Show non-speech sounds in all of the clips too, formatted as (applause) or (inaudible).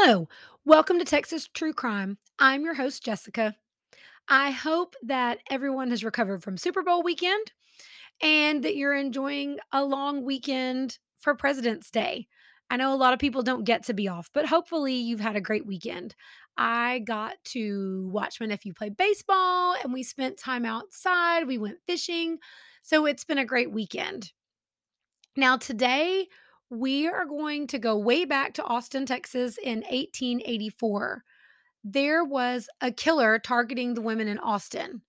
Hello, welcome to Texas True Crime. I'm your host, Jessica. I hope that everyone has recovered from Super Bowl weekend and that you're enjoying a long weekend for President's Day. I know a lot of people don't get to be off, but hopefully you've had a great weekend. I got to watch my nephew play baseball and we spent time outside. We went fishing. So it's been a great weekend. Now, today we are going to go way back to Austin, Texas in 1884. There was a killer targeting the women in Austin.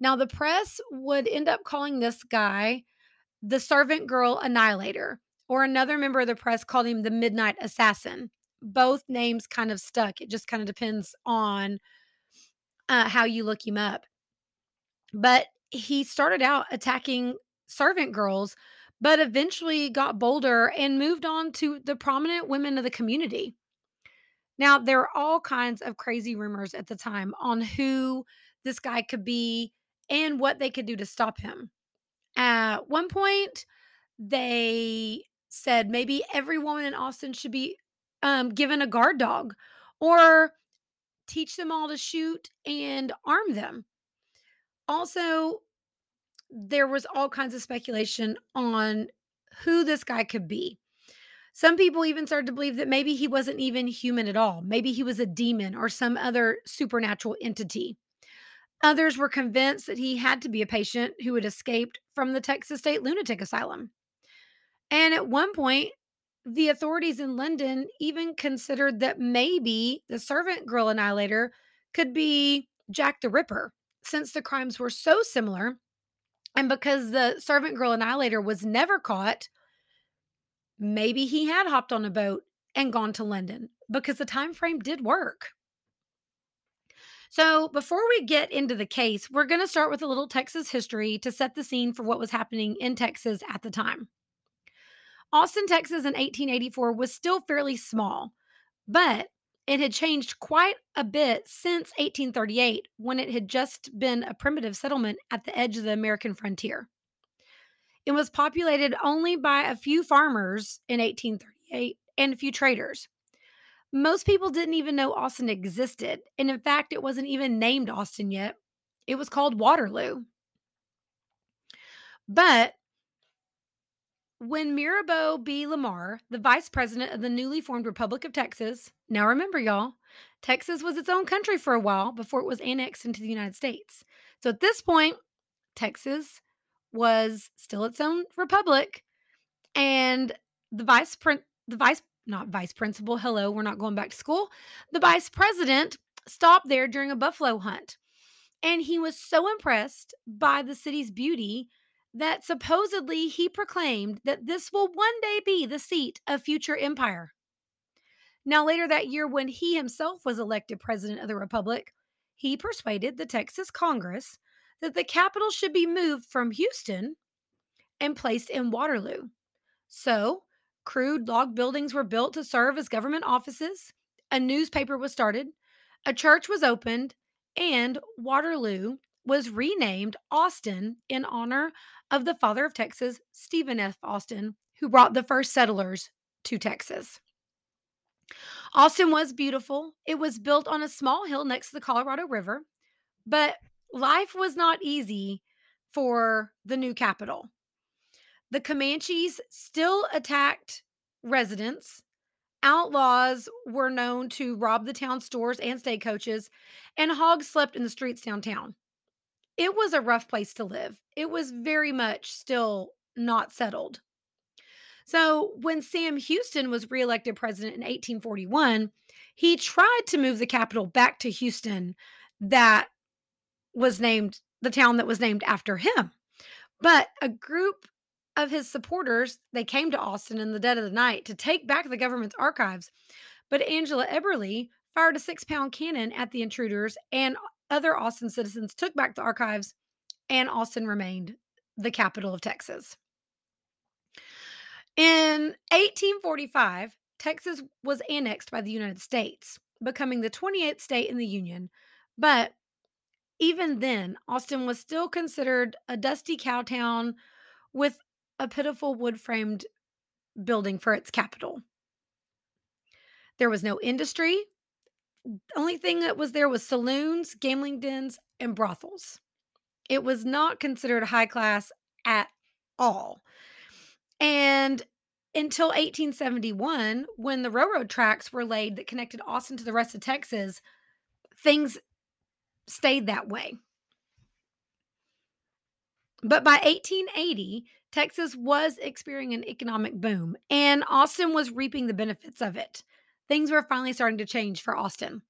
Now, the press would end up calling this guy the servant girl annihilator, or another member of the press called him the midnight assassin. Both names kind of stuck. It just kind of depends on uh, how you look him up. But he started out attacking servant girls but eventually got bolder and moved on to the prominent women of the community. Now, there are all kinds of crazy rumors at the time on who this guy could be and what they could do to stop him. At one point, they said maybe every woman in Austin should be um, given a guard dog or teach them all to shoot and arm them. Also, there was all kinds of speculation on who this guy could be. Some people even started to believe that maybe he wasn't even human at all. Maybe he was a demon or some other supernatural entity. Others were convinced that he had to be a patient who had escaped from the Texas State Lunatic Asylum. And at one point, the authorities in London even considered that maybe the servant girl annihilator could be Jack the Ripper, since the crimes were so similar and because the servant girl annihilator was never caught, maybe he had hopped on a boat and gone to London because the time frame did work. So, before we get into the case, we're going to start with a little Texas history to set the scene for what was happening in Texas at the time. Austin, Texas in 1884 was still fairly small, but it had changed quite a bit since 1838 when it had just been a primitive settlement at the edge of the American frontier. It was populated only by a few farmers in 1838 and a few traders. Most people didn't even know Austin existed, and in fact, it wasn't even named Austin yet. It was called Waterloo. But when Mirabeau B. Lamar, the vice president of the newly formed Republic of Texas, now remember, y'all, Texas was its own country for a while before it was annexed into the United States. So at this point, Texas was still its own republic, and the vice prin- the vice not vice principal. Hello, we're not going back to school. The vice president stopped there during a buffalo hunt, and he was so impressed by the city's beauty that supposedly he proclaimed that this will one day be the seat of future empire. Now, later that year, when he himself was elected president of the republic, he persuaded the Texas Congress that the capital should be moved from Houston and placed in Waterloo. So, crude log buildings were built to serve as government offices, a newspaper was started, a church was opened, and Waterloo was renamed Austin in honor of the father of Texas, Stephen F. Austin, who brought the first settlers to Texas. Austin was beautiful. It was built on a small hill next to the Colorado River, but life was not easy for the new capital. The Comanches still attacked residents. Outlaws were known to rob the town stores and stagecoaches, and hogs slept in the streets downtown it was a rough place to live. It was very much still not settled. So, when Sam Houston was reelected president in 1841, he tried to move the capital back to Houston, that was named the town that was named after him. But a group of his supporters, they came to Austin in the dead of the night to take back the government's archives. But Angela Eberly fired a six pound cannon at the intruders, and other Austin citizens took back the archives, and Austin remained the capital of Texas. In 1845, Texas was annexed by the United States, becoming the 28th state in the Union. But even then, Austin was still considered a dusty cow town with a pitiful wood framed building for its capital. There was no industry. The only thing that was there was saloons, gambling dens, and brothels. It was not considered high class at all. And until 1871, when the railroad tracks were laid that connected Austin to the rest of Texas, things stayed that way. But by 1880, Texas was experiencing an economic boom, and Austin was reaping the benefits of it. Things were finally starting to change for Austin.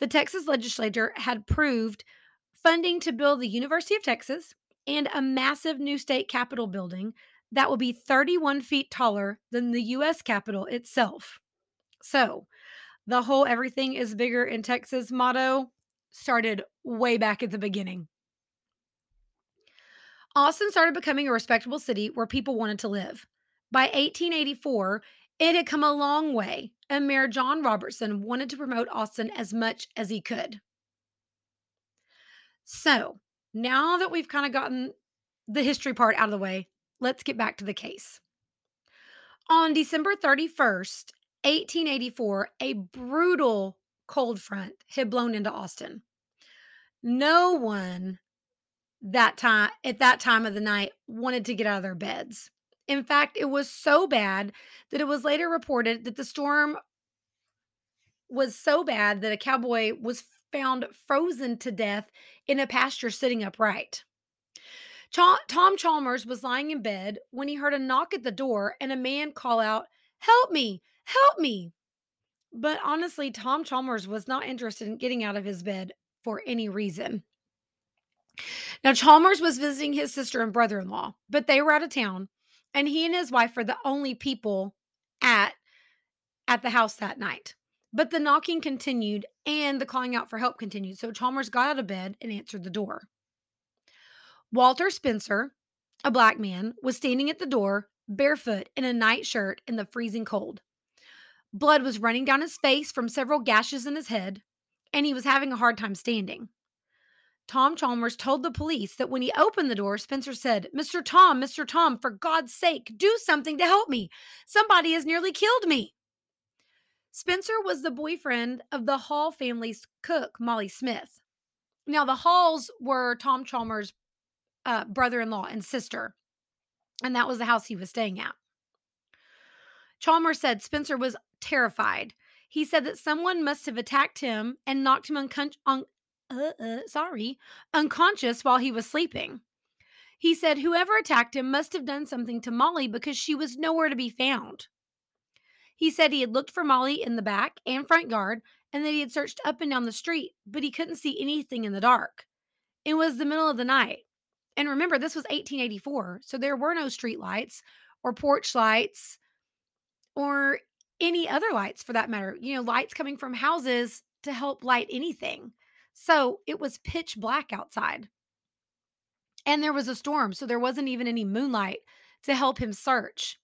The Texas legislature had approved funding to build the University of Texas and a massive new state capitol building that will be 31 feet taller than the U.S. Capitol itself. So, the whole everything is bigger in Texas motto started way back at the beginning. Austin started becoming a respectable city where people wanted to live. By 1884, it had come a long way, and Mayor John Robertson wanted to promote Austin as much as he could. So, now that we've kind of gotten the history part out of the way, let's get back to the case. On December 31st, 1884, a brutal cold front had blown into Austin. No one that time at that time of the night wanted to get out of their beds. In fact, it was so bad that it was later reported that the storm was so bad that a cowboy was found frozen to death in a pasture sitting upright. Tom Chalmers was lying in bed when he heard a knock at the door and a man call out, Help me! Help me! But honestly, Tom Chalmers was not interested in getting out of his bed for any reason. Now, Chalmers was visiting his sister and brother in law, but they were out of town, and he and his wife were the only people at, at the house that night. But the knocking continued and the calling out for help continued. So Chalmers got out of bed and answered the door. Walter Spencer, a black man, was standing at the door, barefoot in a night shirt in the freezing cold. Blood was running down his face from several gashes in his head, and he was having a hard time standing. Tom Chalmers told the police that when he opened the door, Spencer said, Mr. Tom, Mr. Tom, for God's sake, do something to help me. Somebody has nearly killed me. Spencer was the boyfriend of the Hall family's cook, Molly Smith. Now, the Halls were Tom Chalmers' uh, brother in law and sister, and that was the house he was staying at. Chalmers said Spencer was terrified. He said that someone must have attacked him and knocked him uncon- un- uh, uh, sorry, unconscious while he was sleeping. He said whoever attacked him must have done something to Molly because she was nowhere to be found. He said he had looked for Molly in the back and front yard and that he had searched up and down the street, but he couldn't see anything in the dark. It was the middle of the night. And remember, this was 1884, so there were no street lights or porch lights or any other lights for that matter. You know, lights coming from houses to help light anything. So it was pitch black outside. And there was a storm, so there wasn't even any moonlight to help him search.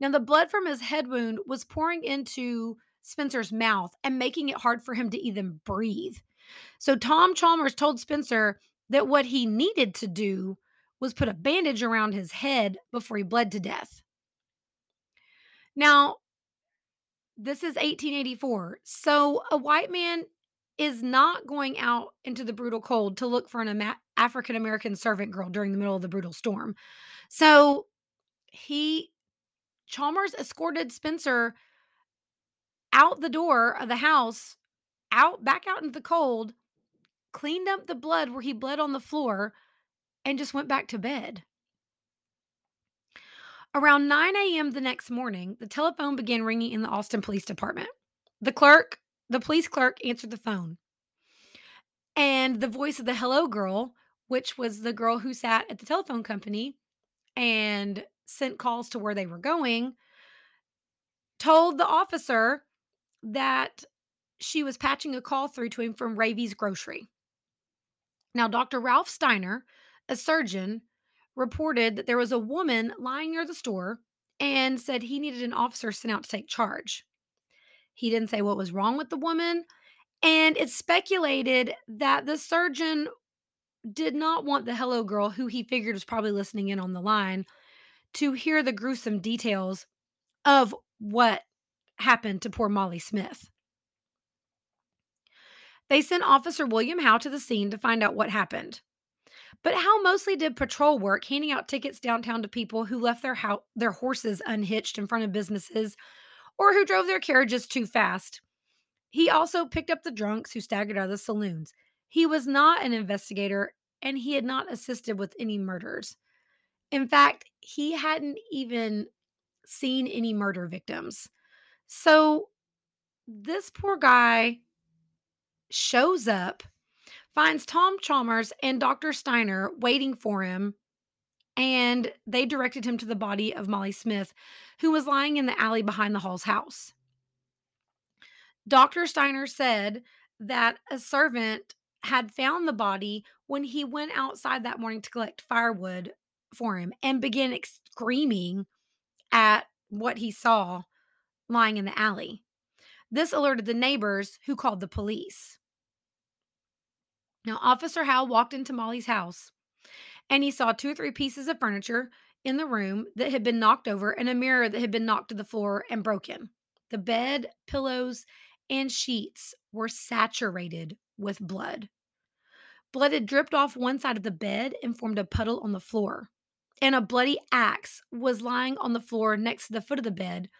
Now, the blood from his head wound was pouring into Spencer's mouth and making it hard for him to even breathe. So, Tom Chalmers told Spencer that what he needed to do was put a bandage around his head before he bled to death. Now, this is 1884. So, a white man is not going out into the brutal cold to look for an African American servant girl during the middle of the brutal storm. So, he Chalmers escorted Spencer out the door of the house, out back out into the cold, cleaned up the blood where he bled on the floor, and just went back to bed. Around 9 a.m. the next morning, the telephone began ringing in the Austin Police Department. The clerk, the police clerk, answered the phone. And the voice of the hello girl, which was the girl who sat at the telephone company and sent calls to where they were going, told the officer that she was patching a call through to him from Ravy's Grocery. Now, Dr. Ralph Steiner, a surgeon, reported that there was a woman lying near the store and said he needed an officer sent out to take charge. He didn't say what was wrong with the woman, and it's speculated that the surgeon did not want the hello girl, who he figured was probably listening in on the line, to hear the gruesome details of what happened to poor Molly Smith. They sent Officer William Howe to the scene to find out what happened. But Howe mostly did patrol work, handing out tickets downtown to people who left their ho- their horses unhitched in front of businesses or who drove their carriages too fast. He also picked up the drunks who staggered out of the saloons. He was not an investigator and he had not assisted with any murders. In fact, he hadn't even seen any murder victims. So this poor guy shows up, finds Tom Chalmers and Dr. Steiner waiting for him, and they directed him to the body of Molly Smith, who was lying in the alley behind the Hall's house. Dr. Steiner said that a servant had found the body when he went outside that morning to collect firewood for him and began screaming at what he saw lying in the alley. This alerted the neighbors who called the police. Now, Officer Howe walked into Molly's house and he saw two or three pieces of furniture in the room that had been knocked over and a mirror that had been knocked to the floor and broken. The bed, pillows, and sheets were saturated with blood. Blood had dripped off one side of the bed and formed a puddle on the floor. And a bloody axe was lying on the floor next to the foot of the bed,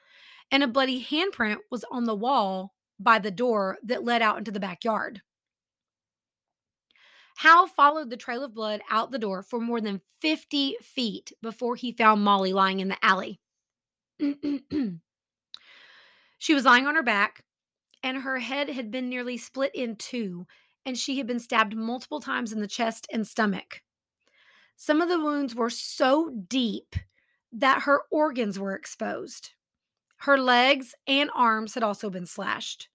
and a bloody handprint was on the wall by the door that led out into the backyard. Howe followed the trail of blood out the door for more than 50 feet before he found Molly lying in the alley. (clears throat) she was lying on her back, and her head had been nearly split in two, and she had been stabbed multiple times in the chest and stomach. Some of the wounds were so deep that her organs were exposed. Her legs and arms had also been slashed.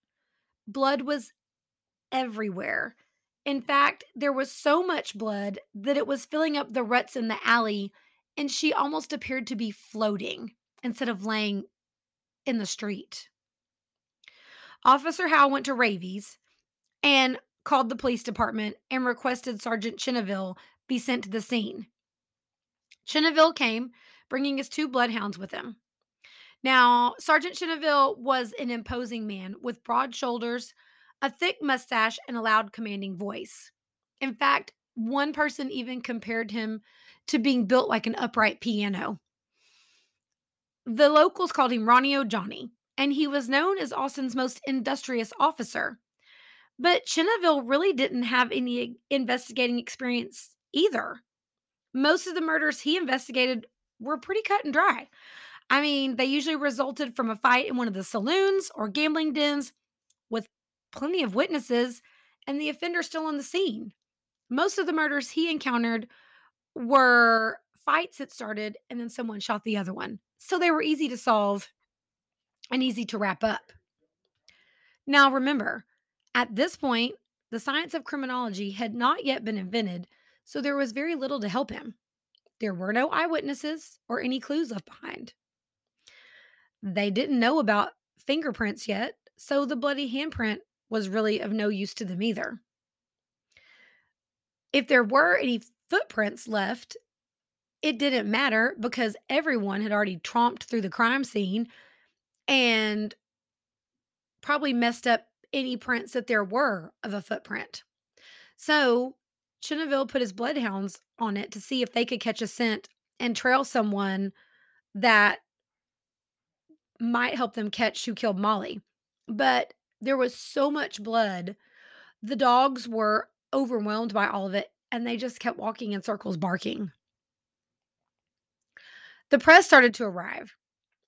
Blood was everywhere. In fact, there was so much blood that it was filling up the ruts in the alley, and she almost appeared to be floating instead of laying in the street. Officer Howe went to Ravy's and called the police department and requested Sergeant Chenneville be sent to the scene. Chenneville came, bringing his two bloodhounds with him. Now, Sergeant Chenneville was an imposing man with broad shoulders, a thick mustache, and a loud, commanding voice. In fact, one person even compared him to being built like an upright piano. The locals called him Ronnie O'Johnny, and he was known as Austin's most industrious officer. But Chenneville really didn't have any investigating experience either. Most of the murders he investigated were pretty cut and dry. I mean, they usually resulted from a fight in one of the saloons or gambling dens plenty of witnesses and the offender still on the scene. Most of the murders he encountered were fights that started and then someone shot the other one. So they were easy to solve and easy to wrap up. Now, remember, at this point, the science of criminology had not yet been invented, so there was very little to help him. There were no eyewitnesses or any clues left behind. They didn't know about fingerprints yet, so the bloody handprint was really of no use to them either. If there were any footprints left, it didn't matter because everyone had already tromped through the crime scene and probably messed up any prints that there were of a footprint. So Chenneville put his bloodhounds on it to see if they could catch a scent and trail someone that might help them catch who killed Molly. But there was so much blood. The dogs were overwhelmed by all of it and they just kept walking in circles, barking. The press started to arrive,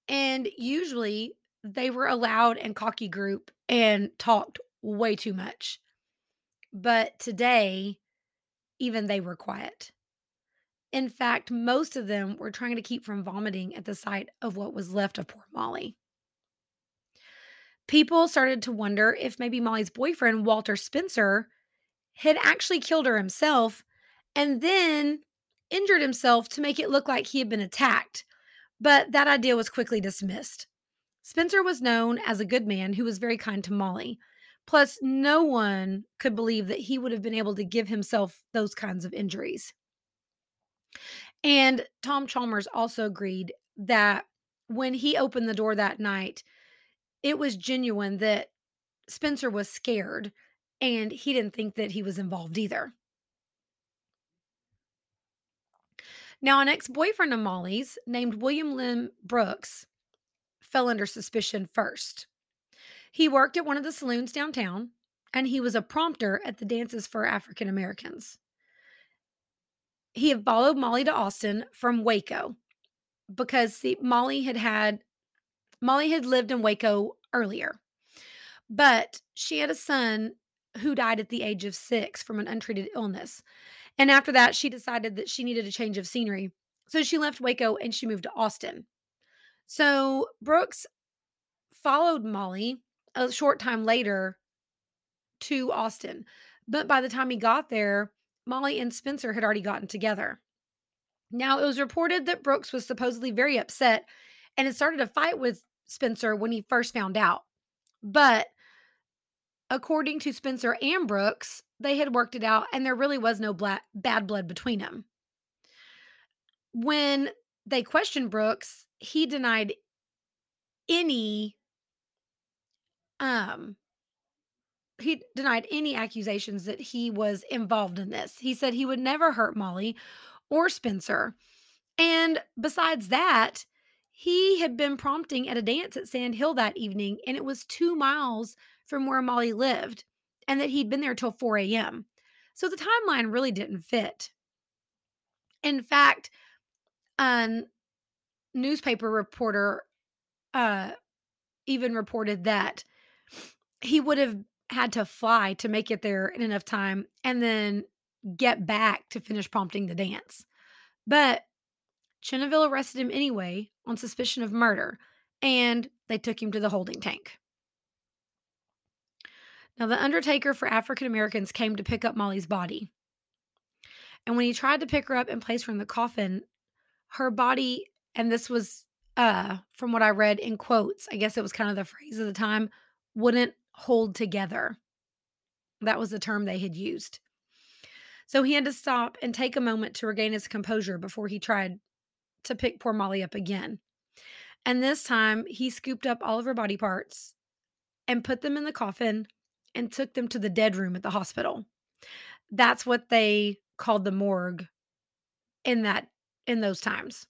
and usually they were a loud and cocky group and talked way too much. But today, even they were quiet. In fact, most of them were trying to keep from vomiting at the sight of what was left of poor Molly. People started to wonder if maybe Molly's boyfriend, Walter Spencer, had actually killed her himself and then injured himself to make it look like he had been attacked. But that idea was quickly dismissed. Spencer was known as a good man who was very kind to Molly. Plus, no one could believe that he would have been able to give himself those kinds of injuries. And Tom Chalmers also agreed that when he opened the door that night, it was genuine that Spencer was scared and he didn't think that he was involved either. Now, an ex boyfriend of Molly's named William Lynn Brooks fell under suspicion first. He worked at one of the saloons downtown and he was a prompter at the dances for African Americans. He had followed Molly to Austin from Waco because see, Molly had had Molly had lived in Waco earlier, but she had a son who died at the age of six from an untreated illness. And after that, she decided that she needed a change of scenery. So she left Waco and she moved to Austin. So Brooks followed Molly a short time later to Austin. But by the time he got there, Molly and Spencer had already gotten together. Now, it was reported that Brooks was supposedly very upset and had started a fight with Spencer when he first found out. But according to Spencer and Brooks, they had worked it out and there really was no bla- bad blood between them. When they questioned Brooks, he denied any um he denied any accusations that he was involved in this. He said he would never hurt Molly or Spencer. And besides that, he had been prompting at a dance at Sand Hill that evening, and it was two miles from where Molly lived, and that he'd been there till 4 a.m. So the timeline really didn't fit. In fact, a newspaper reporter uh, even reported that he would have had to fly to make it there in enough time and then get back to finish prompting the dance. But Chenneville arrested him anyway on suspicion of murder and they took him to the holding tank. Now, the undertaker for African Americans came to pick up Molly's body. And when he tried to pick her up and place her in the coffin, her body, and this was uh, from what I read in quotes, I guess it was kind of the phrase of the time, wouldn't hold together. That was the term they had used. So he had to stop and take a moment to regain his composure before he tried to pick poor Molly up again. And this time he scooped up all of her body parts and put them in the coffin and took them to the dead room at the hospital. That's what they called the morgue in that in those times.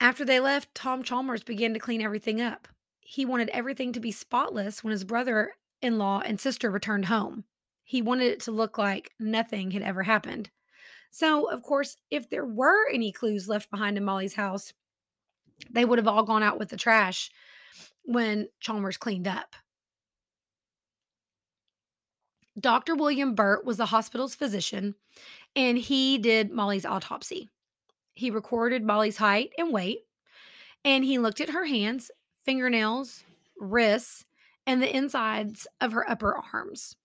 After they left, Tom Chalmers began to clean everything up. He wanted everything to be spotless when his brother in law and sister returned home. He wanted it to look like nothing had ever happened. So, of course, if there were any clues left behind in Molly's house, they would have all gone out with the trash when Chalmers cleaned up. Dr. William Burt was the hospital's physician, and he did Molly's autopsy. He recorded Molly's height and weight, and he looked at her hands, fingernails, wrists, and the insides of her upper arms.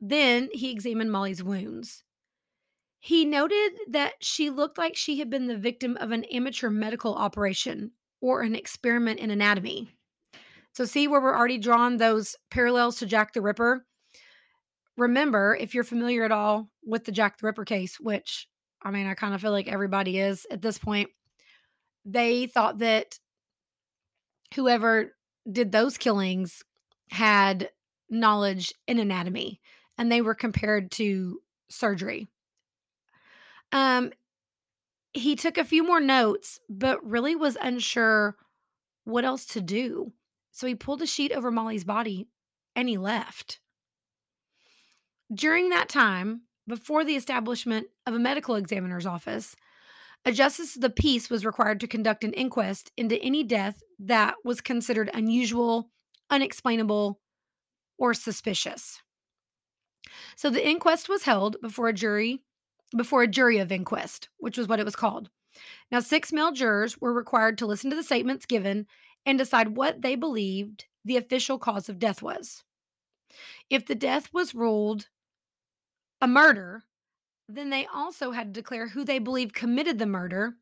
Then he examined Molly's wounds. He noted that she looked like she had been the victim of an amateur medical operation or an experiment in anatomy. So, see where we're already drawn those parallels to Jack the Ripper? Remember, if you're familiar at all with the Jack the Ripper case, which I mean, I kind of feel like everybody is at this point. They thought that whoever did those killings had knowledge in anatomy and they were compared to surgery. Um he took a few more notes but really was unsure what else to do. So he pulled a sheet over Molly's body and he left. During that time, before the establishment of a medical examiner's office, a justice of the peace was required to conduct an inquest into any death that was considered unusual, unexplainable, or suspicious. So the inquest was held before a jury before a jury of inquest, which was what it was called. Now, six male jurors were required to listen to the statements given and decide what they believed the official cause of death was. If the death was ruled a murder, then they also had to declare who they believed committed the murder.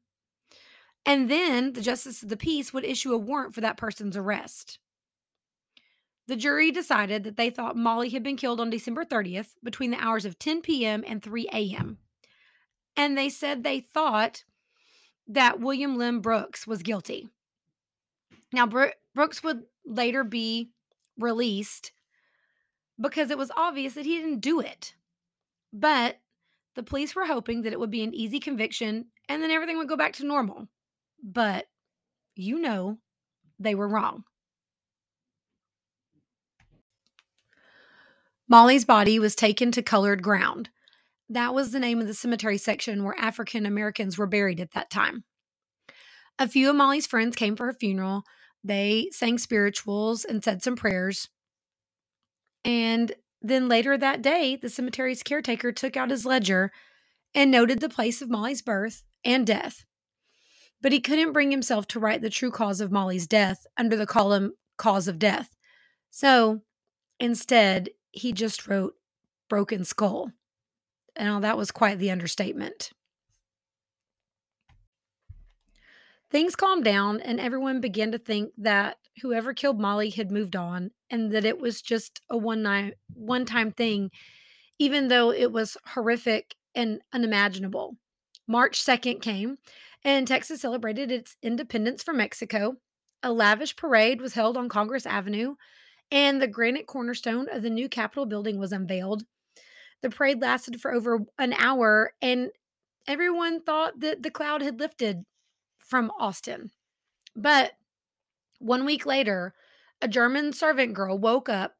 And then the justice of the peace would issue a warrant for that person's arrest. The jury decided that they thought Molly had been killed on December 30th between the hours of 10 p.m. and 3 a.m. And they said they thought that William Lynn Brooks was guilty. Now, Bro- Brooks would later be released because it was obvious that he didn't do it. But the police were hoping that it would be an easy conviction and then everything would go back to normal. But you know, they were wrong. Molly's body was taken to colored ground. That was the name of the cemetery section where African Americans were buried at that time. A few of Molly's friends came for her funeral. They sang spirituals and said some prayers. And then later that day, the cemetery's caretaker took out his ledger and noted the place of Molly's birth and death. But he couldn't bring himself to write the true cause of Molly's death under the column cause of death. So instead, he just wrote broken skull. Now, oh, that was quite the understatement. Things calmed down, and everyone began to think that whoever killed Molly had moved on and that it was just a one night one time thing even though it was horrific and unimaginable. March 2nd came and Texas celebrated its independence from Mexico. A lavish parade was held on Congress Avenue and the granite cornerstone of the new Capitol building was unveiled. The parade lasted for over an hour and everyone thought that the cloud had lifted from Austin. But one week later, a German servant girl woke up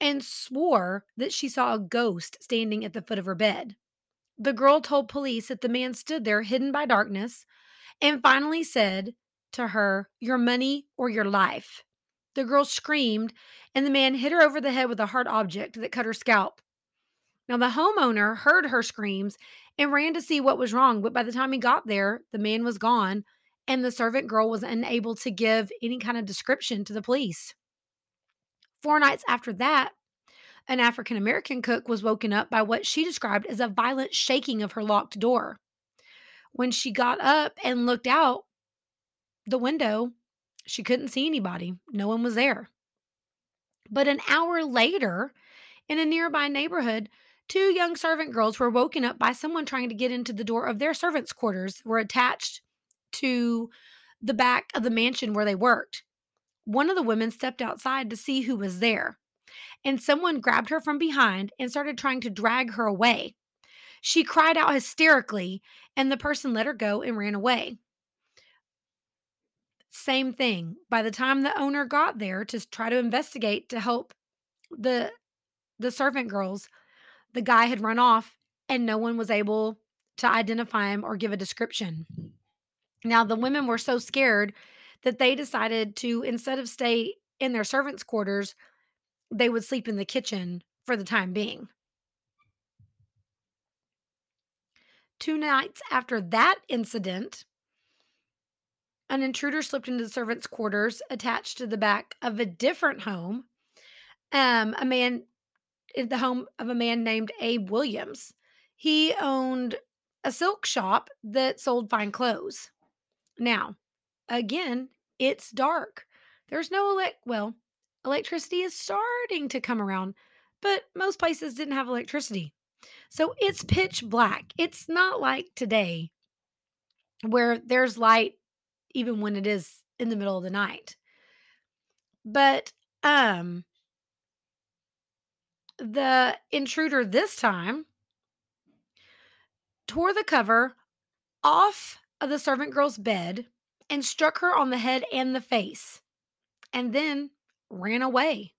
and swore that she saw a ghost standing at the foot of her bed. The girl told police that the man stood there hidden by darkness and finally said to her, Your money or your life. The girl screamed, and the man hit her over the head with a hard object that cut her scalp. Now, the homeowner heard her screams and ran to see what was wrong, but by the time he got there, the man was gone and the servant girl was unable to give any kind of description to the police. Four nights after that, an African American cook was woken up by what she described as a violent shaking of her locked door. When she got up and looked out the window, she couldn't see anybody. No one was there. But an hour later, in a nearby neighborhood, two young servant girls were woken up by someone trying to get into the door of their servants' quarters, were attached to the back of the mansion where they worked. One of the women stepped outside to see who was there, and someone grabbed her from behind and started trying to drag her away. She cried out hysterically, and the person let her go and ran away. Same thing. By the time the owner got there to try to investigate to help the the servant girls, the guy had run off and no one was able to identify him or give a description. Now, the women were so scared that they decided to, instead of stay in their servants' quarters, they would sleep in the kitchen for the time being. Two nights after that incident, an intruder slipped into the servants' quarters attached to the back of a different home. Um, a man, the home of a man named Abe Williams. He owned a silk shop that sold fine clothes. Now, again, it's dark. There's no elect well, electricity is starting to come around, but most places didn't have electricity. So it's pitch black. It's not like today where there's light even when it is in the middle of the night. But um the intruder this time tore the cover off of the servant girl's bed and struck her on the head and the face, and then ran away.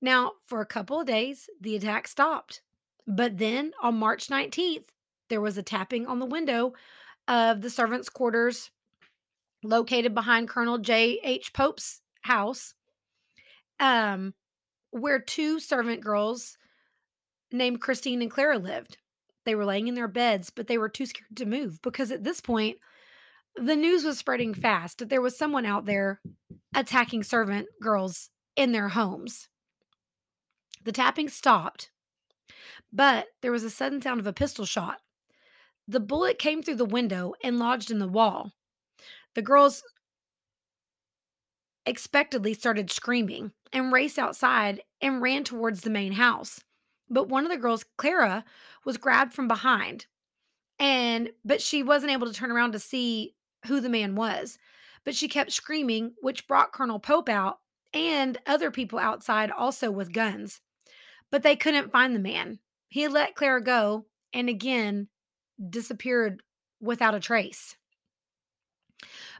Now, for a couple of days, the attack stopped. But then on March 19th, there was a tapping on the window of the servants' quarters located behind Colonel J. H. Pope's house, um, where two servant girls named Christine and Clara lived. They were laying in their beds, but they were too scared to move because at this point, the news was spreading mm-hmm. fast that there was someone out there attacking servant girls in their homes. The tapping stopped, but there was a sudden sound of a pistol shot. The bullet came through the window and lodged in the wall. The girls expectedly started screaming and raced outside and ran towards the main house. But one of the girls, Clara, was grabbed from behind. And but she wasn't able to turn around to see who the man was. but she kept screaming, which brought Colonel Pope out and other people outside also with guns. But they couldn't find the man. He let Clara go and again disappeared without a trace.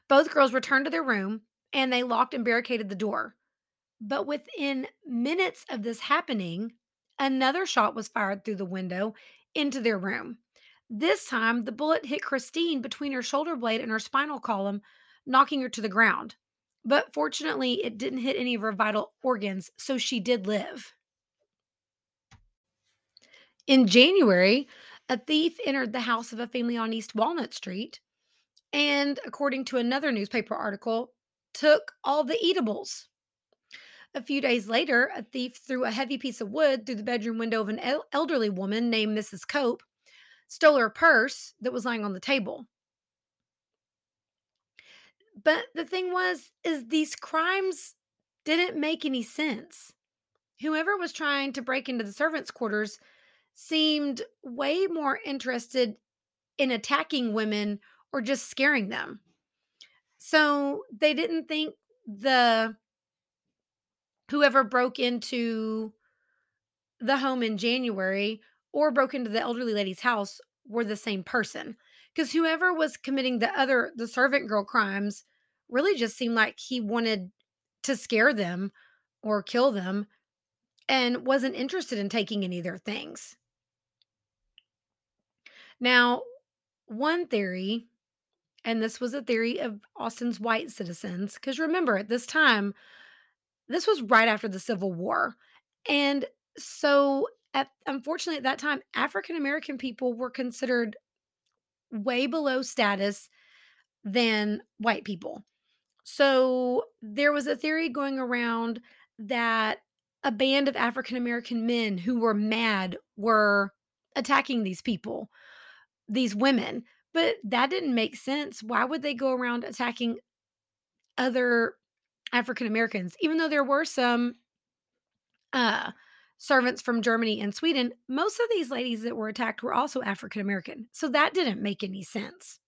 Both girls returned to their room and they locked and barricaded the door. But within minutes of this happening, another shot was fired through the window into their room. This time, the bullet hit Christine between her shoulder blade and her spinal column, knocking her to the ground. But fortunately, it didn't hit any of her vital organs, so she did live. In January, a thief entered the house of a family on East Walnut Street and, according to another newspaper article, took all the eatables. A few days later, a thief threw a heavy piece of wood through the bedroom window of an el- elderly woman named Mrs. Cope, stole her purse that was lying on the table. But the thing was is these crimes didn't make any sense. Whoever was trying to break into the servants' quarters seemed way more interested in attacking women or just scaring them. So they didn't think the whoever broke into the home in January or broke into the elderly lady's house were the same person because whoever was committing the other the servant girl crimes really just seemed like he wanted to scare them or kill them and wasn't interested in taking any of their things. Now, one theory, and this was a theory of Austin's white citizens, because remember, at this time, this was right after the Civil War. And so, at, unfortunately, at that time, African American people were considered way below status than white people. So, there was a theory going around that a band of African American men who were mad were attacking these people these women, but that didn't make sense. Why would they go around attacking other African Americans? Even though there were some uh servants from Germany and Sweden, most of these ladies that were attacked were also African American. So that didn't make any sense.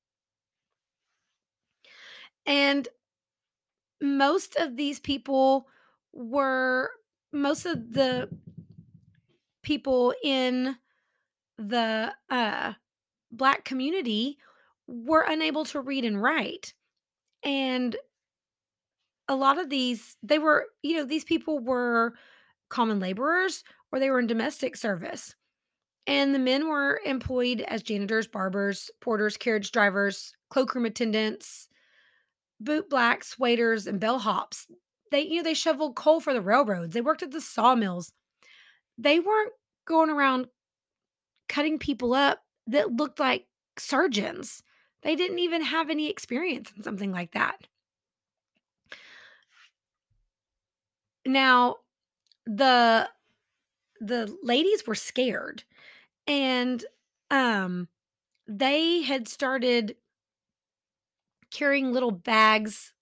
And most of these people were most of the people in the uh black community were unable to read and write. And a lot of these, they were, you know, these people were common laborers or they were in domestic service. And the men were employed as janitors, barbers, porters, carriage drivers, cloakroom attendants, boot blacks, waiters, and bellhops. They, you know, they shoveled coal for the railroads. They worked at the sawmills. They weren't going around cutting people up that looked like surgeons. They didn't even have any experience in something like that. Now, the the ladies were scared and um they had started carrying little bags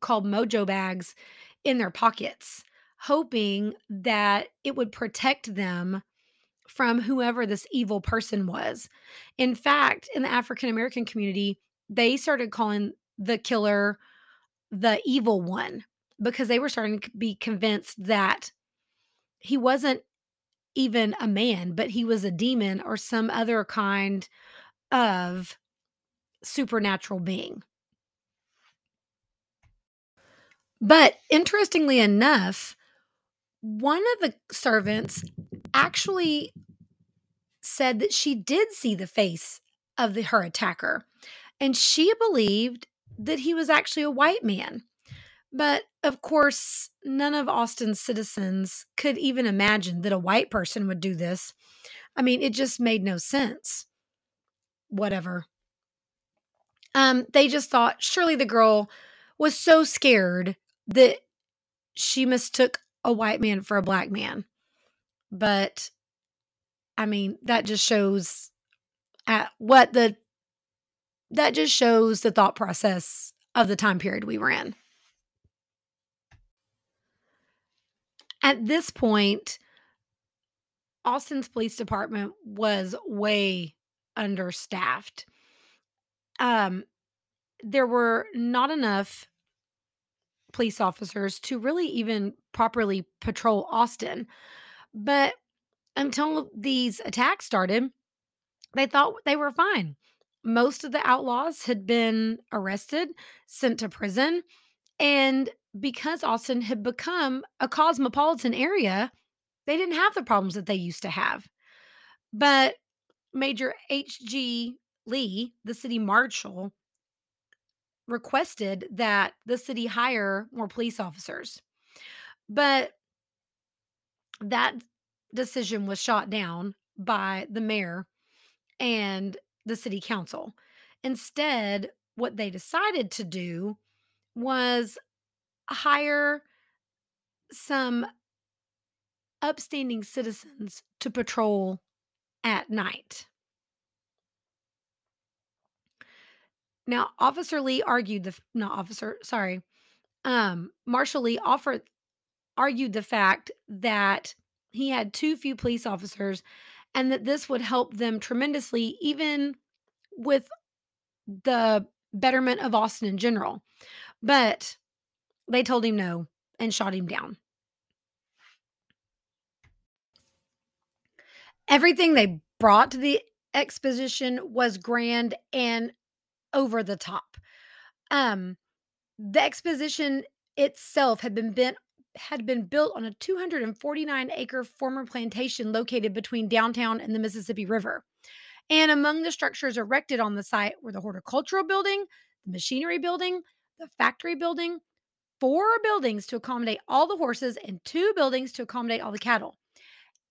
called mojo bags in their pockets hoping that it would protect them from whoever this evil person was. In fact, in the African American community, they started calling the killer the evil one because they were starting to be convinced that he wasn't even a man, but he was a demon or some other kind of supernatural being. But interestingly enough, one of the servants actually said that she did see the face of the, her attacker and she believed that he was actually a white man. But of course, none of Austin's citizens could even imagine that a white person would do this. I mean, it just made no sense. Whatever. Um, they just thought surely the girl was so scared that she mistook a white man for a black man. But I mean, that just shows at what the that just shows the thought process of the time period we were in. At this point, Austin's police department was way understaffed. Um, there were not enough police officers to really even properly patrol Austin. But until these attacks started, they thought they were fine. Most of the outlaws had been arrested, sent to prison, and because Austin had become a cosmopolitan area, they didn't have the problems that they used to have. But Major H.G. Lee, the city marshal, requested that the city hire more police officers. But that decision was shot down by the mayor and the city council. Instead, what they decided to do was hire some upstanding citizens to patrol at night. Now, Officer Lee argued the not officer, sorry, um, Marshal Lee offered argued the fact that he had too few police officers and that this would help them tremendously, even with the betterment of Austin in general. But they told him no and shot him down. Everything they brought to the exposition was grand and over the top. Um, the exposition itself had been bent had been built on a 249 acre former plantation located between downtown and the Mississippi River. And among the structures erected on the site were the horticultural building, the machinery building, the factory building, four buildings to accommodate all the horses, and two buildings to accommodate all the cattle.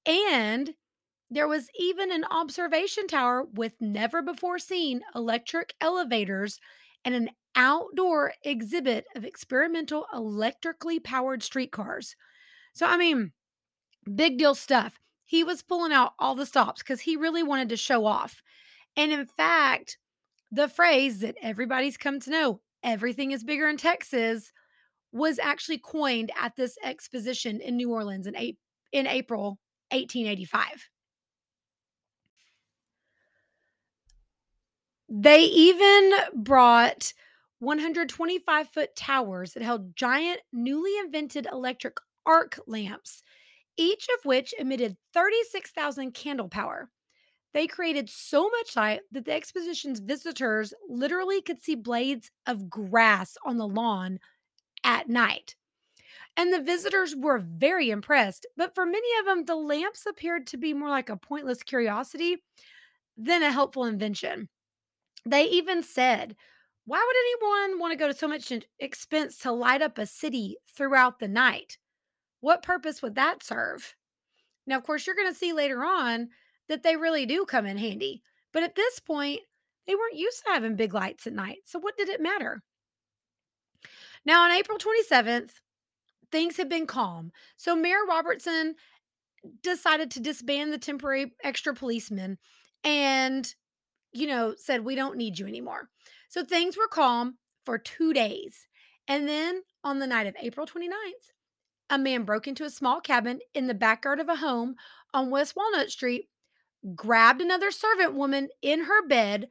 And there was even an observation tower with never before seen electric elevators and an outdoor exhibit of experimental electrically powered streetcars. So, I mean, big deal stuff. He was pulling out all the stops because he really wanted to show off. And in fact, the phrase that everybody's come to know, everything is bigger in Texas, was actually coined at this exposition in New Orleans in, in April 1885. They even brought 125 foot towers that held giant, newly invented electric arc lamps, each of which emitted 36,000 candle power. They created so much light that the exposition's visitors literally could see blades of grass on the lawn at night. And the visitors were very impressed, but for many of them, the lamps appeared to be more like a pointless curiosity than a helpful invention. They even said, why would anyone want to go to so much expense to light up a city throughout the night? What purpose would that serve? Now, of course, you're going to see later on that they really do come in handy. But at this point, they weren't used to having big lights at night. So, what did it matter? Now, on April 27th, things had been calm. So, Mayor Robertson decided to disband the temporary extra policemen and you know, said, We don't need you anymore. So things were calm for two days. And then on the night of April 29th, a man broke into a small cabin in the backyard of a home on West Walnut Street, grabbed another servant woman in her bed,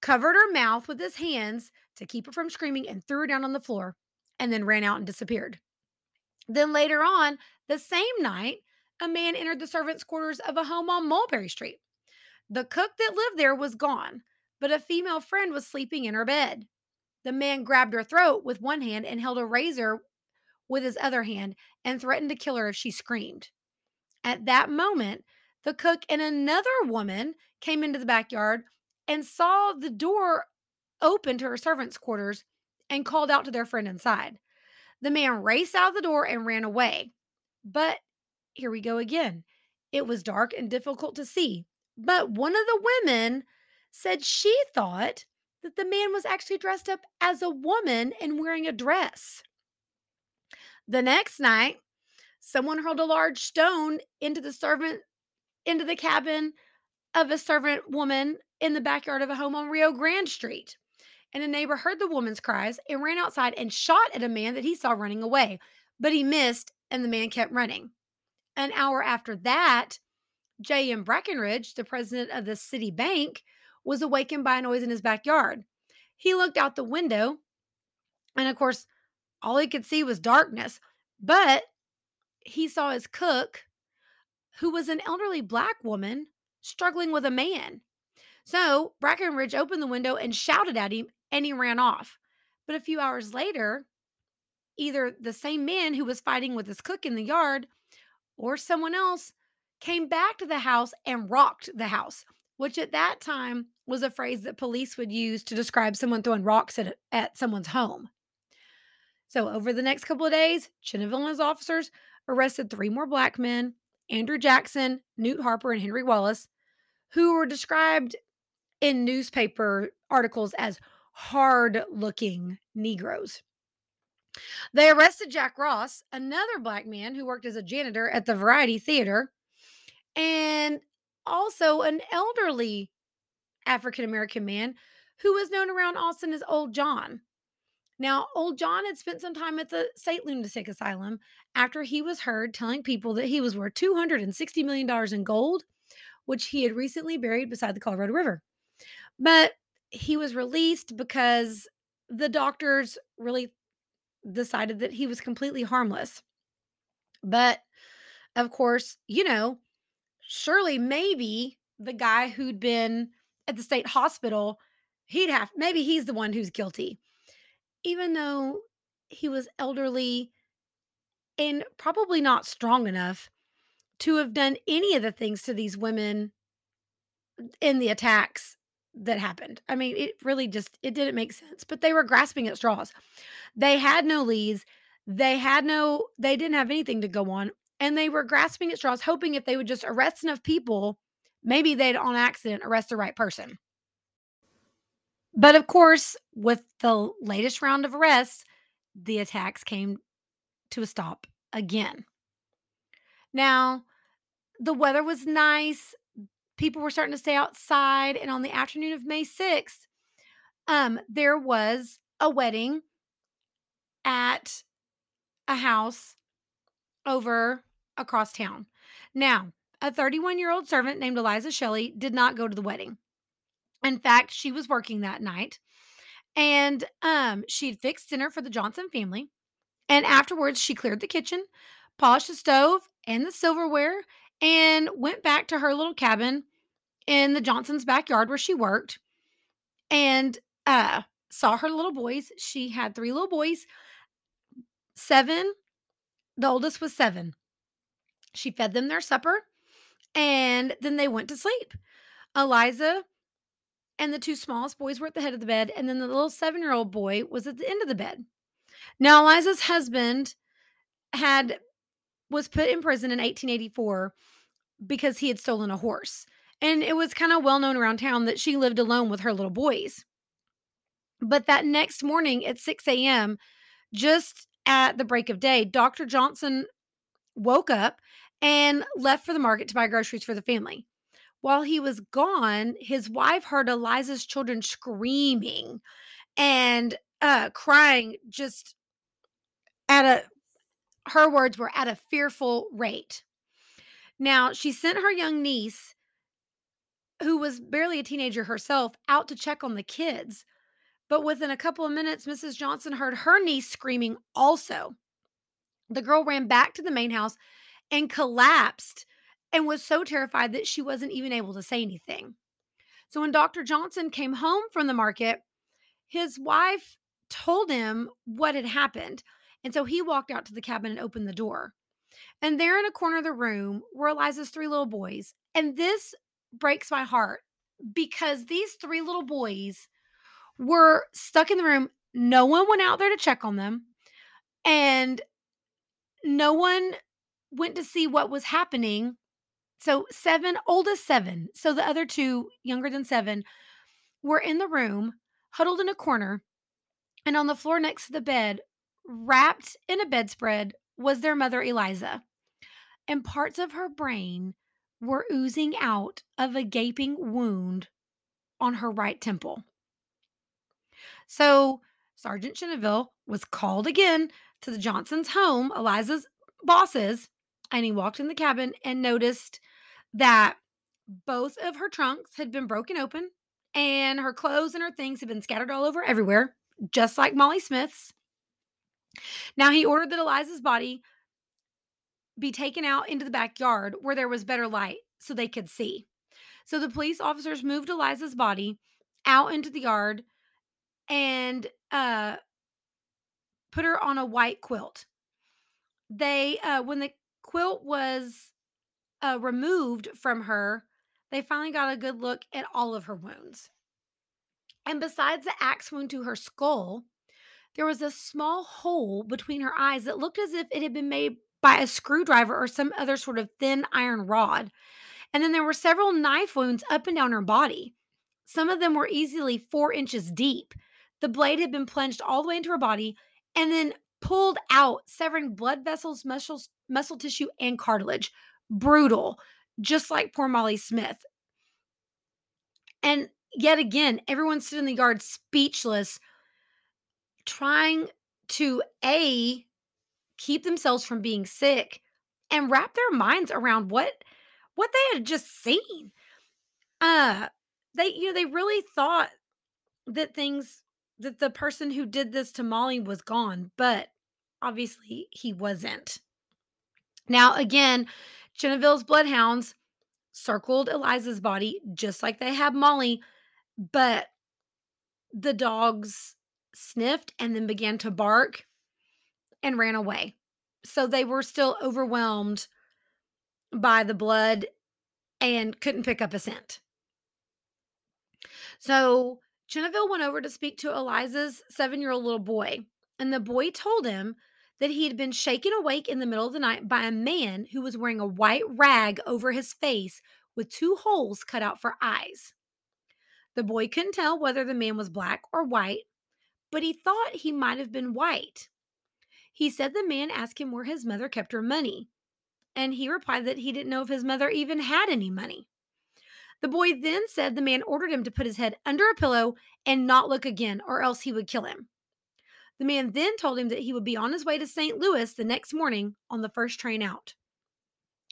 covered her mouth with his hands to keep her from screaming, and threw her down on the floor, and then ran out and disappeared. Then later on, the same night, a man entered the servants' quarters of a home on Mulberry Street. The cook that lived there was gone, but a female friend was sleeping in her bed. The man grabbed her throat with one hand and held a razor with his other hand and threatened to kill her if she screamed. At that moment, the cook and another woman came into the backyard and saw the door open to her servants' quarters and called out to their friend inside. The man raced out of the door and ran away. But here we go again. It was dark and difficult to see. But one of the women said she thought that the man was actually dressed up as a woman and wearing a dress. The next night, someone hurled a large stone into the servant into the cabin of a servant woman in the backyard of a home on Rio Grande Street. And a neighbor heard the woman's cries and ran outside and shot at a man that he saw running away, but he missed and the man kept running. An hour after that, J.M. Brackenridge, the president of the city bank, was awakened by a noise in his backyard. He looked out the window, and of course, all he could see was darkness. But he saw his cook, who was an elderly black woman, struggling with a man. So Brackenridge opened the window and shouted at him, and he ran off. But a few hours later, either the same man who was fighting with his cook in the yard or someone else came back to the house and rocked the house, which at that time was a phrase that police would use to describe someone throwing rocks at, at someone's home. So, over the next couple of days, his officers arrested three more black men Andrew Jackson, Newt Harper, and Henry Wallace, who were described in newspaper articles as hard looking Negroes. They arrested Jack Ross, another black man who worked as a janitor at the Variety Theater, and also an elderly African American man who was known around Austin as Old John. Now, Old John had spent some time at the State Lunatic Asylum after he was heard telling people that he was worth $260 million in gold, which he had recently buried beside the Colorado River. But he was released because the doctors really decided that he was completely harmless. But of course, you know, surely maybe the guy who'd been at the state hospital, he'd have maybe he's the one who's guilty. Even though he was elderly and probably not strong enough to have done any of the things to these women in the attacks that happened. I mean, it really just it didn't make sense, but they were grasping at straws. They had no leads. They had no they didn't have anything to go on and they were grasping at straws hoping if they would just arrest enough people, maybe they'd on accident arrest the right person. But of course, with the latest round of arrests, the attacks came to a stop again. Now, the weather was nice people were starting to stay outside. And on the afternoon of May 6th, um, there was a wedding at a house over across town. Now, a 31 year old servant named Eliza Shelley did not go to the wedding. In fact, she was working that night and um, she'd fixed dinner for the Johnson family. And afterwards, she cleared the kitchen, polished the stove and the silverware, and went back to her little cabin in the Johnson's backyard where she worked and uh saw her little boys. She had three little boys, seven. The oldest was seven. She fed them their supper and then they went to sleep. Eliza and the two smallest boys were at the head of the bed, and then the little seven year old boy was at the end of the bed. Now, Eliza's husband had was put in prison in 1884 because he had stolen a horse. And it was kind of well known around town that she lived alone with her little boys. But that next morning at 6 a.m., just at the break of day, Dr. Johnson woke up and left for the market to buy groceries for the family. While he was gone, his wife heard Eliza's children screaming and uh, crying just at a, her words were at a fearful rate. Now, she sent her young niece who was barely a teenager herself, out to check on the kids. But within a couple of minutes, Mrs. Johnson heard her niece screaming also. The girl ran back to the main house and collapsed and was so terrified that she wasn't even able to say anything. So when Dr. Johnson came home from the market, his wife told him what had happened. And so he walked out to the cabin and opened the door. And there in a corner of the room were Eliza's three little boys. And this breaks my heart because these three little boys were stuck in the room. No one went out there to check on them. And no one went to see what was happening. So, seven, oldest seven. So, the other two, younger than seven, were in the room, huddled in a corner. And on the floor next to the bed, wrapped in a bedspread, was their mother, Eliza. And parts of her brain were oozing out of a gaping wound on her right temple. So, Sergeant Chenneville was called again to the Johnson's home, Eliza's bosses, and he walked in the cabin and noticed that both of her trunks had been broken open and her clothes and her things had been scattered all over everywhere, just like Molly Smith's. Now he ordered that Eliza's body be taken out into the backyard where there was better light so they could see. So the police officers moved Eliza's body out into the yard and uh, put her on a white quilt. They, uh, when the quilt was uh, removed from her, they finally got a good look at all of her wounds. And besides the axe wound to her skull, there was a small hole between her eyes that looked as if it had been made by a screwdriver or some other sort of thin iron rod. And then there were several knife wounds up and down her body. Some of them were easily four inches deep. The blade had been plunged all the way into her body and then pulled out, severing blood vessels, muscles, muscle tissue, and cartilage. Brutal, just like poor Molly Smith. And yet again, everyone stood in the yard speechless, trying to A, keep themselves from being sick and wrap their minds around what what they had just seen. Uh they you know they really thought that things that the person who did this to Molly was gone, but obviously he wasn't. Now again, Chenneville's bloodhounds circled Eliza's body just like they had Molly, but the dogs sniffed and then began to bark and ran away. So they were still overwhelmed by the blood and couldn't pick up a scent. So Chenneville went over to speak to Eliza's seven year old little boy, and the boy told him that he had been shaken awake in the middle of the night by a man who was wearing a white rag over his face with two holes cut out for eyes. The boy couldn't tell whether the man was black or white, but he thought he might have been white. He said the man asked him where his mother kept her money, and he replied that he didn't know if his mother even had any money. The boy then said the man ordered him to put his head under a pillow and not look again, or else he would kill him. The man then told him that he would be on his way to St. Louis the next morning on the first train out.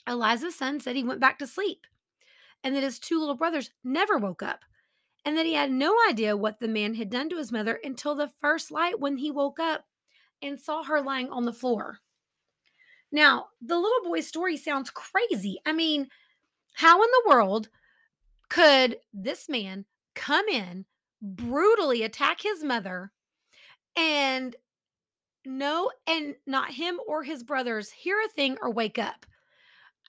Eliza's son said he went back to sleep and that his two little brothers never woke up and that he had no idea what the man had done to his mother until the first light when he woke up and saw her lying on the floor. Now, the little boy's story sounds crazy. I mean, how in the world could this man come in, brutally attack his mother, and no, and not him or his brothers hear a thing or wake up?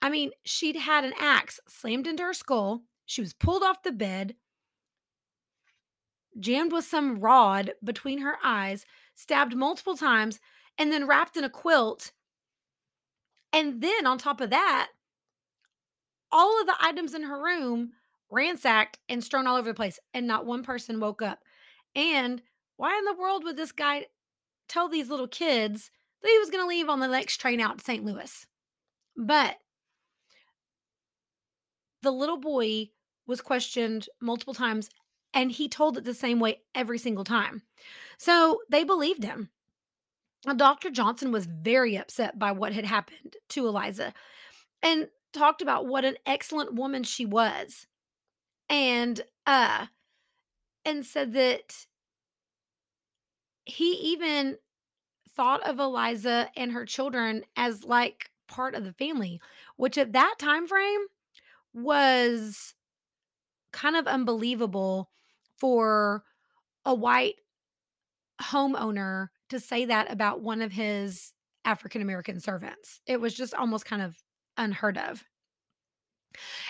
I mean, she'd had an axe slammed into her skull. She was pulled off the bed, jammed with some rod between her eyes, stabbed multiple times, and then wrapped in a quilt. And then on top of that, all of the items in her room ransacked and strewn all over the place, and not one person woke up. And why in the world would this guy tell these little kids that he was going to leave on the next train out to St. Louis? But the little boy was questioned multiple times and he told it the same way every single time. So they believed him. Now, Dr. Johnson was very upset by what had happened to Eliza and talked about what an excellent woman she was. And uh and said that he even thought of Eliza and her children as like part of the family, which at that time frame was kind of unbelievable for a white homeowner to say that about one of his African American servants. It was just almost kind of unheard of.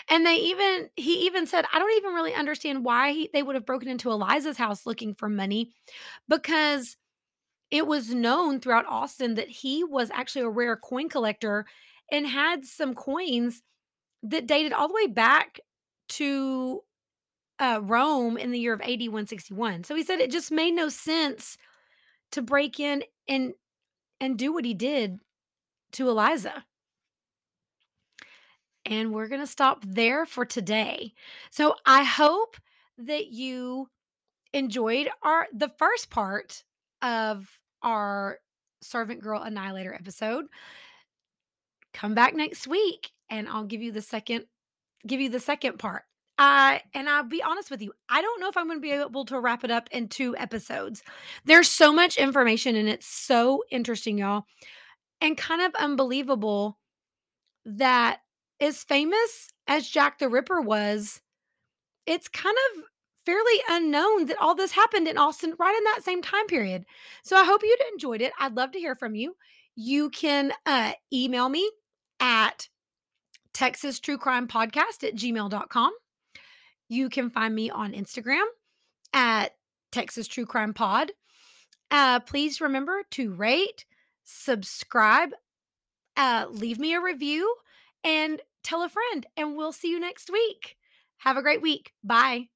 And they even he even said, I don't even really understand why he, they would have broken into Eliza's house looking for money because it was known throughout Austin that he was actually a rare coin collector and had some coins that dated all the way back to uh, Rome in the year of AD 161. So he said it just made no sense to break in and and do what he did to Eliza. And we're going to stop there for today. So I hope that you enjoyed our the first part of our servant girl annihilator episode. Come back next week and I'll give you the second give you the second part. Uh, and I'll be honest with you, I don't know if I'm gonna be able to wrap it up in 2 episodes. There's so much information and it's so interesting, y'all, and kind of unbelievable that as famous as Jack the Ripper was, it's kind of fairly unknown that all this happened in Austin right in that same time period. So I hope you'd enjoyed it. I'd love to hear from you. You can uh, email me at Texas True Crime Podcast at gmail.com. You can find me on Instagram at Texas True Crime Pod. Uh, please remember to rate, subscribe, uh, leave me a review, and tell a friend. And we'll see you next week. Have a great week. Bye.